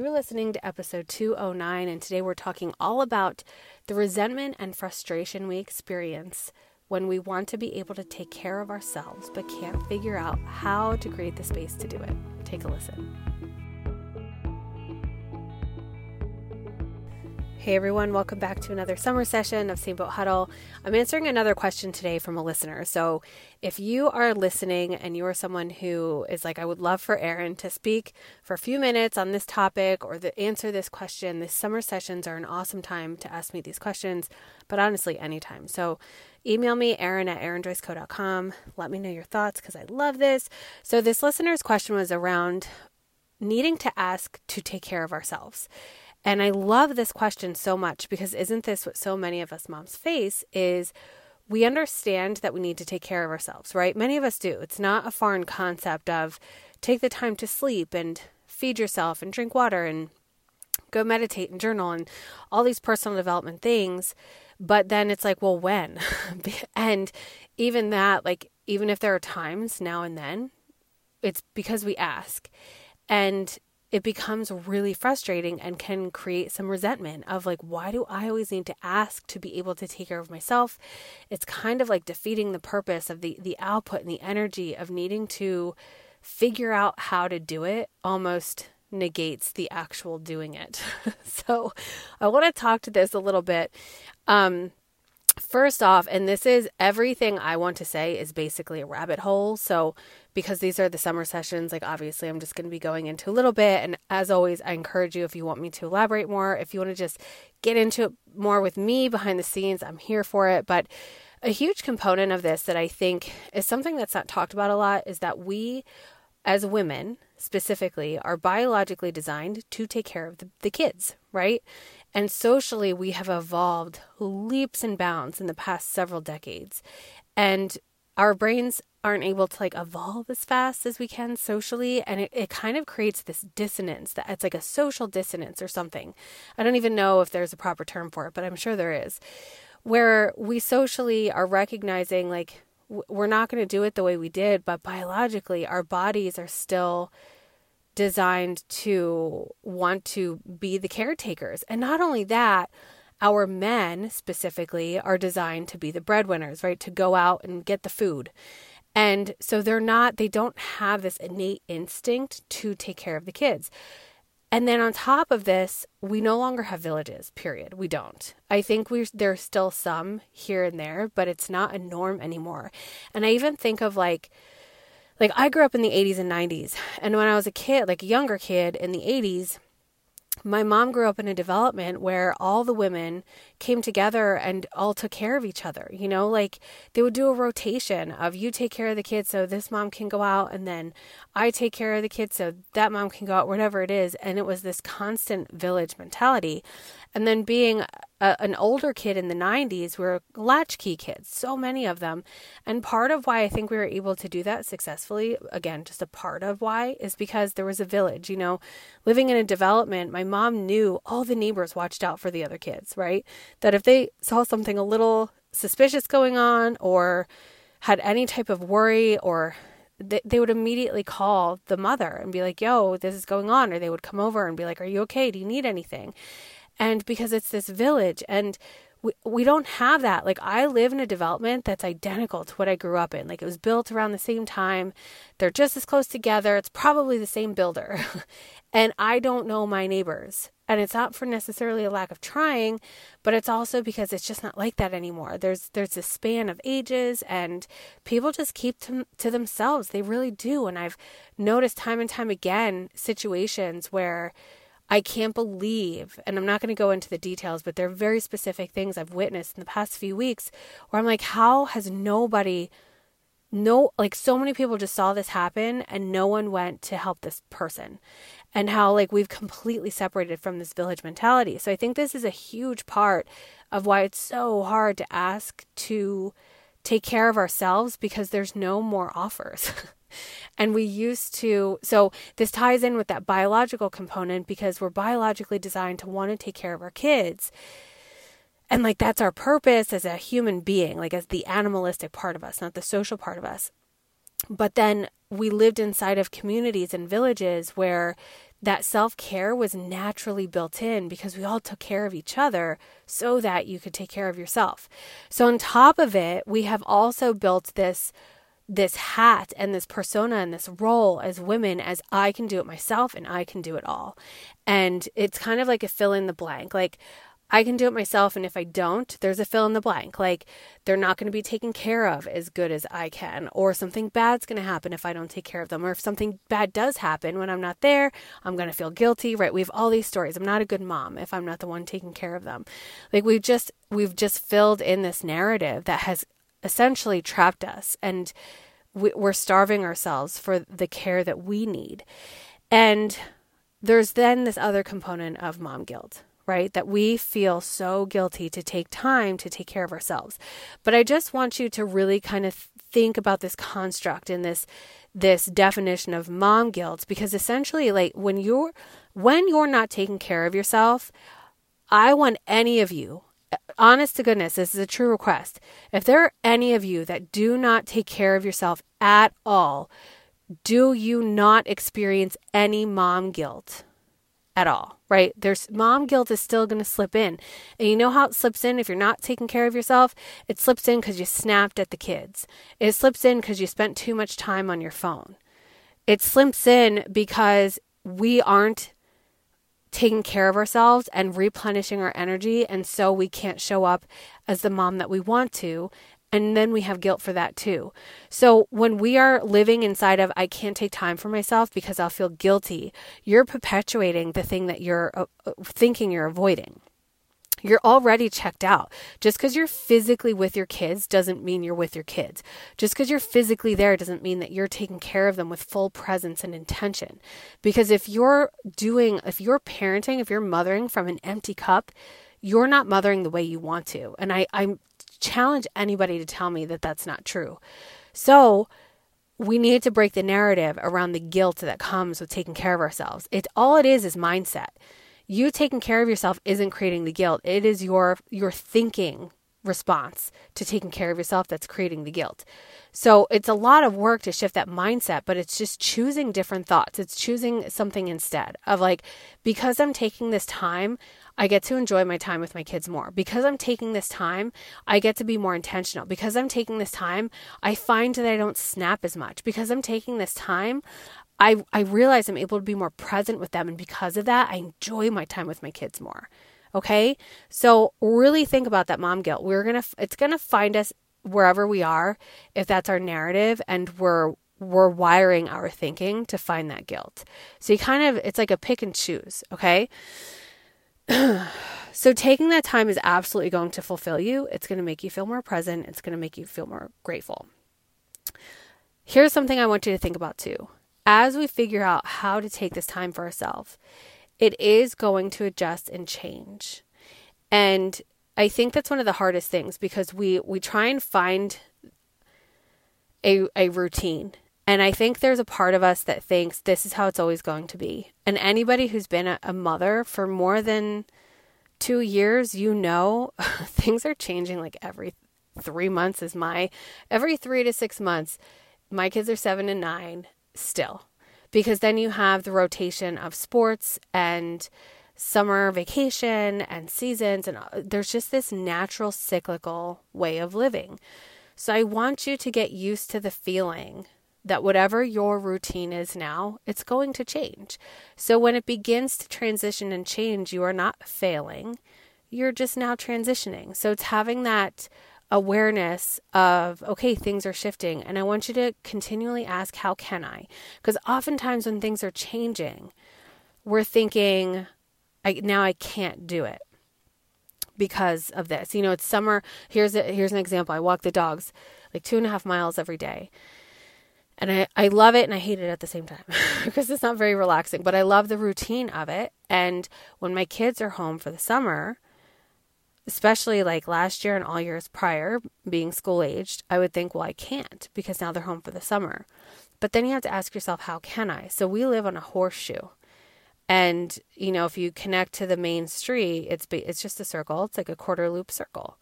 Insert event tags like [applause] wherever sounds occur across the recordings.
You're listening to episode 209, and today we're talking all about the resentment and frustration we experience when we want to be able to take care of ourselves but can't figure out how to create the space to do it. Take a listen. Hey everyone, welcome back to another summer session of Same Boat Huddle. I'm answering another question today from a listener. So, if you are listening and you are someone who is like, I would love for Erin to speak for a few minutes on this topic or to answer this question, the summer sessions are an awesome time to ask me these questions, but honestly, anytime. So, email me, Erin at erinjoyceco.com. Let me know your thoughts because I love this. So, this listener's question was around needing to ask to take care of ourselves. And I love this question so much because isn't this what so many of us moms face is we understand that we need to take care of ourselves, right? Many of us do. It's not a foreign concept of take the time to sleep and feed yourself and drink water and go meditate and journal and all these personal development things. But then it's like, well, when? [laughs] and even that, like, even if there are times now and then, it's because we ask. And it becomes really frustrating and can create some resentment of like, why do I always need to ask to be able to take care of myself? It's kind of like defeating the purpose of the, the output and the energy of needing to figure out how to do it almost negates the actual doing it. [laughs] so I want to talk to this a little bit. Um, First off, and this is everything I want to say is basically a rabbit hole. So, because these are the summer sessions, like obviously I'm just going to be going into a little bit. And as always, I encourage you if you want me to elaborate more, if you want to just get into it more with me behind the scenes, I'm here for it. But a huge component of this that I think is something that's not talked about a lot is that we, as women specifically, are biologically designed to take care of the, the kids, right? And socially, we have evolved leaps and bounds in the past several decades. And our brains aren't able to like evolve as fast as we can socially and it, it kind of creates this dissonance that it's like a social dissonance or something i don't even know if there's a proper term for it but i'm sure there is where we socially are recognizing like we're not going to do it the way we did but biologically our bodies are still designed to want to be the caretakers. And not only that, our men specifically are designed to be the breadwinners, right? To go out and get the food. And so they're not, they don't have this innate instinct to take care of the kids. And then on top of this, we no longer have villages, period. We don't. I think we there's still some here and there, but it's not a norm anymore. And I even think of like like I grew up in the 80s and 90s. And when I was a kid, like a younger kid in the 80s, my mom grew up in a development where all the women came together and all took care of each other. You know, like they would do a rotation of you take care of the kids so this mom can go out, and then I take care of the kids so that mom can go out, whatever it is. And it was this constant village mentality. And then being a, an older kid in the 90s, were latchkey kids, so many of them. And part of why I think we were able to do that successfully, again, just a part of why, is because there was a village. You know, living in a development, my mom knew all the neighbors watched out for the other kids, right? That if they saw something a little suspicious going on or had any type of worry or they, they would immediately call the mother and be like, yo, this is going on. Or they would come over and be like, are you okay? Do you need anything? And because it's this village and we, we don't have that. Like, I live in a development that's identical to what I grew up in. Like, it was built around the same time. They're just as close together. It's probably the same builder. [laughs] and I don't know my neighbors. And it's not for necessarily a lack of trying, but it's also because it's just not like that anymore. There's there's a span of ages and people just keep to, to themselves. They really do. And I've noticed time and time again situations where I can't believe, and I'm not going to go into the details, but there are very specific things I've witnessed in the past few weeks where I'm like, how has nobody, no, like so many people just saw this happen and no one went to help this person? And how, like, we've completely separated from this village mentality. So I think this is a huge part of why it's so hard to ask to take care of ourselves because there's no more offers. [laughs] And we used to, so this ties in with that biological component because we're biologically designed to want to take care of our kids. And like that's our purpose as a human being, like as the animalistic part of us, not the social part of us. But then we lived inside of communities and villages where that self care was naturally built in because we all took care of each other so that you could take care of yourself. So, on top of it, we have also built this this hat and this persona and this role as women as I can do it myself and I can do it all. And it's kind of like a fill in the blank. Like I can do it myself. And if I don't, there's a fill in the blank. Like they're not going to be taken care of as good as I can, or something bad's going to happen if I don't take care of them, or if something bad does happen when I'm not there, I'm going to feel guilty, right? We have all these stories. I'm not a good mom if I'm not the one taking care of them. Like we've just, we've just filled in this narrative that has essentially trapped us and we're starving ourselves for the care that we need. And there's then this other component of mom guilt right? That we feel so guilty to take time to take care of ourselves. But I just want you to really kind of think about this construct and this this definition of mom guilt because essentially like when you're when you're not taking care of yourself, I want any of you honest to goodness, this is a true request. If there are any of you that do not take care of yourself at all, do you not experience any mom guilt? at all, right? There's mom guilt is still going to slip in. And you know how it slips in if you're not taking care of yourself? It slips in because you snapped at the kids. It slips in because you spent too much time on your phone. It slips in because we aren't taking care of ourselves and replenishing our energy. And so we can't show up as the mom that we want to. And then we have guilt for that too. So when we are living inside of, I can't take time for myself because I'll feel guilty, you're perpetuating the thing that you're uh, uh thinking you're avoiding. You're already checked out. Just because you're physically with your kids doesn't mean you're with your kids. Just because you're physically there doesn't mean that you're taking care of them with full presence and intention. Because if you're doing, if you're parenting, if you're mothering from an empty cup, you're not mothering the way you want to. And I, I'm challenge anybody to tell me that that's not true. So, we need to break the narrative around the guilt that comes with taking care of ourselves. It all it is is mindset. You taking care of yourself isn't creating the guilt. It is your your thinking response to taking care of yourself that's creating the guilt. So it's a lot of work to shift that mindset, but it's just choosing different thoughts. It's choosing something instead of like, because I'm taking this time, I get to enjoy my time with my kids more. Because I'm taking this time, I get to be more intentional. Because I'm taking this time, I find that I don't snap as much. Because I'm taking this time, I, I realize I'm able to be more present with them. And because of that, I enjoy my time with my kids more. Okay. So really think about that mom guilt. We're going to, it's going to find us wherever we are if that's our narrative and we're we're wiring our thinking to find that guilt. So you kind of it's like a pick and choose, okay? [clears throat] so taking that time is absolutely going to fulfill you. It's going to make you feel more present. It's going to make you feel more grateful. Here's something I want you to think about too. As we figure out how to take this time for ourselves, it is going to adjust and change. And I think that's one of the hardest things because we we try and find a a routine. And I think there's a part of us that thinks this is how it's always going to be. And anybody who's been a, a mother for more than 2 years, you know [laughs] things are changing like every 3 months is my every 3 to 6 months. My kids are 7 and 9 still. Because then you have the rotation of sports and summer vacation and seasons and uh, there's just this natural cyclical way of living. So I want you to get used to the feeling that whatever your routine is now, it's going to change. So when it begins to transition and change, you are not failing. You're just now transitioning. So it's having that awareness of, okay, things are shifting. And I want you to continually ask, how can I? Because oftentimes when things are changing, we're thinking, I now I can't do it because of this. You know, it's summer. Here's a, here's an example. I walk the dogs like two and a half miles every day. And I, I love it and I hate it at the same time [laughs] because it's not very relaxing, but I love the routine of it. And when my kids are home for the summer, especially like last year and all years prior, being school aged, I would think, well, I can't because now they're home for the summer. But then you have to ask yourself, how can I? So we live on a horseshoe. And you know, if you connect to the main street, it's it's just a circle. It's like a quarter loop circle.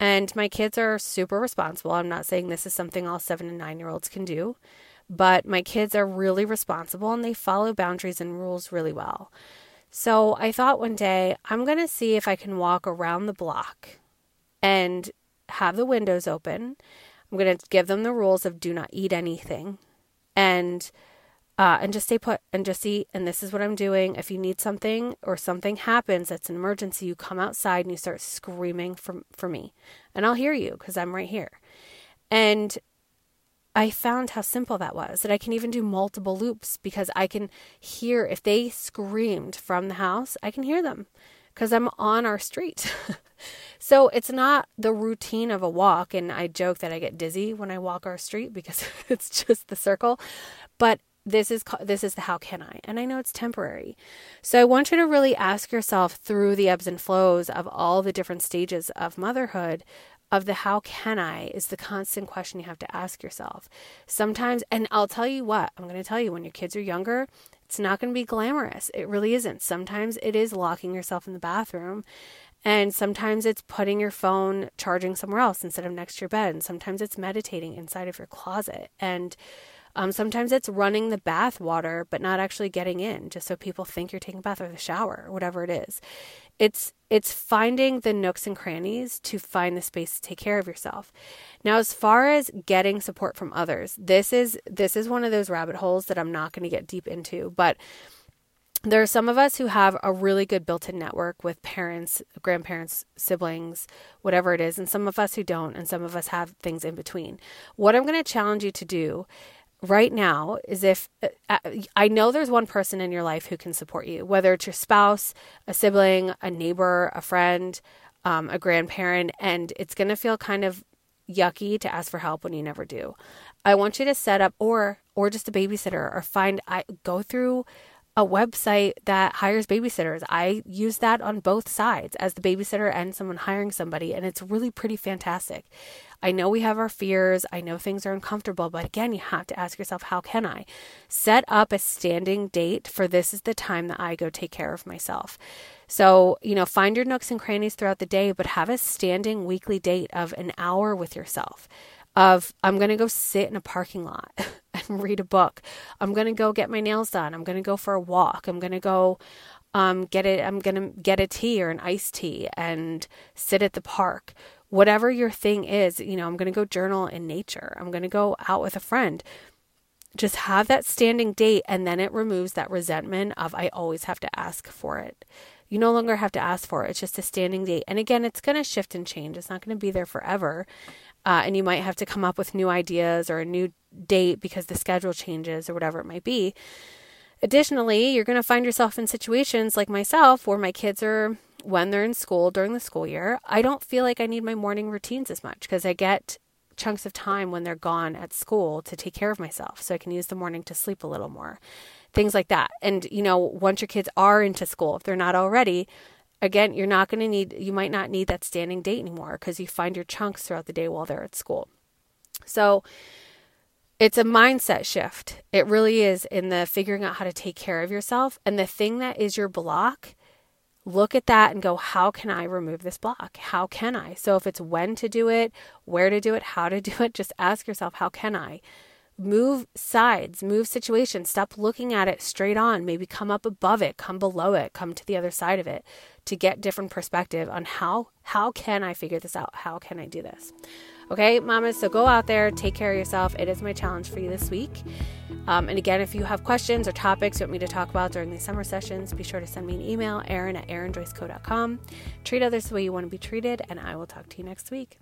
And my kids are super responsible. I'm not saying this is something all 7 and 9 year olds can do, but my kids are really responsible and they follow boundaries and rules really well. So I thought one day, I'm going to see if I can walk around the block and have the windows open. I'm going to give them the rules of do not eat anything and uh, and just stay put and just eat. And this is what I'm doing. If you need something or something happens that's an emergency, you come outside and you start screaming for, for me. And I'll hear you because I'm right here. And I found how simple that was that I can even do multiple loops because I can hear if they screamed from the house, I can hear them because I'm on our street. [laughs] so it's not the routine of a walk. And I joke that I get dizzy when I walk our street because [laughs] it's just the circle. But this is this is the how can I and I know it's temporary. So I want you to really ask yourself through the ebbs and flows of all the different stages of motherhood of the how can I is the constant question you have to ask yourself. Sometimes and I'll tell you what, I'm going to tell you when your kids are younger, it's not going to be glamorous. It really isn't. Sometimes it is locking yourself in the bathroom and sometimes it's putting your phone charging somewhere else instead of next to your bed. And sometimes it's meditating inside of your closet. And um, sometimes it's running the bath water, but not actually getting in, just so people think you're taking a bath or the shower, or whatever it is. It's it's finding the nooks and crannies to find the space to take care of yourself. Now, as far as getting support from others, this is this is one of those rabbit holes that I'm not going to get deep into, but there are some of us who have a really good built in network with parents, grandparents, siblings, whatever it is, and some of us who don't, and some of us have things in between. What I'm going to challenge you to do right now is if uh, uh, I know there's one person in your life who can support you, whether it's your spouse, a sibling, a neighbor, a friend, um, a grandparent, and it's going to feel kind of yucky to ask for help when you never do. I want you to set up or or just a babysitter or find I go through a website that hires babysitters. I use that on both sides as the babysitter and someone hiring somebody, and it's really pretty fantastic. I know we have our fears. I know things are uncomfortable, but again, you have to ask yourself, how can I set up a standing date for this is the time that I go take care of myself? So, you know, find your nooks and crannies throughout the day, but have a standing weekly date of an hour with yourself. Of, I'm going to go sit in a parking lot [laughs] and read a book. I'm going to go get my nails done. I'm going to go for a walk. I'm going to go um, get it. I'm going to get a tea or an iced tea and sit at the park whatever your thing is, you know, I'm going to go journal in nature. I'm going to go out with a friend. Just have that standing date and then it removes that resentment of I always have to ask for it. You no longer have to ask for it. It's just a standing date. And again, it's going to shift and change. It's not going to be there forever. Uh, and you might have to come up with new ideas or a new date because the schedule changes or whatever it might be. Additionally, you're going to find yourself in situations like myself where my kids are when they're in school during the school year, I don't feel like I need my morning routines as much because I get chunks of time when they're gone at school to take care of myself. So I can use the morning to sleep a little more. Things like that. And, you know, once your kids are into school, if they're not already, again, you're not going to need, you might not need that standing date anymore because you find your chunks throughout the day while they're at school. So, it's a mindset shift. It really is in the figuring out how to take care of yourself. And the thing that is your block look at that and go, how can I remove this block? How can I? So if it's when to do it, where to do it, how to do it, just ask yourself, how can I? Move sides, move situations, stop looking at it straight on, maybe come up above it, come below it, come to the other side of it to get different perspective on how how can I figure this out? How can I do this? Okay, mamas, so go out there, take care of yourself. It is my challenge for you this week. Um, and again, if you have questions or topics you want me to talk about during these summer sessions, be sure to send me an email, Erin at erinjoyceco.com. Treat others the way you want to be treated, and I will talk to you next week.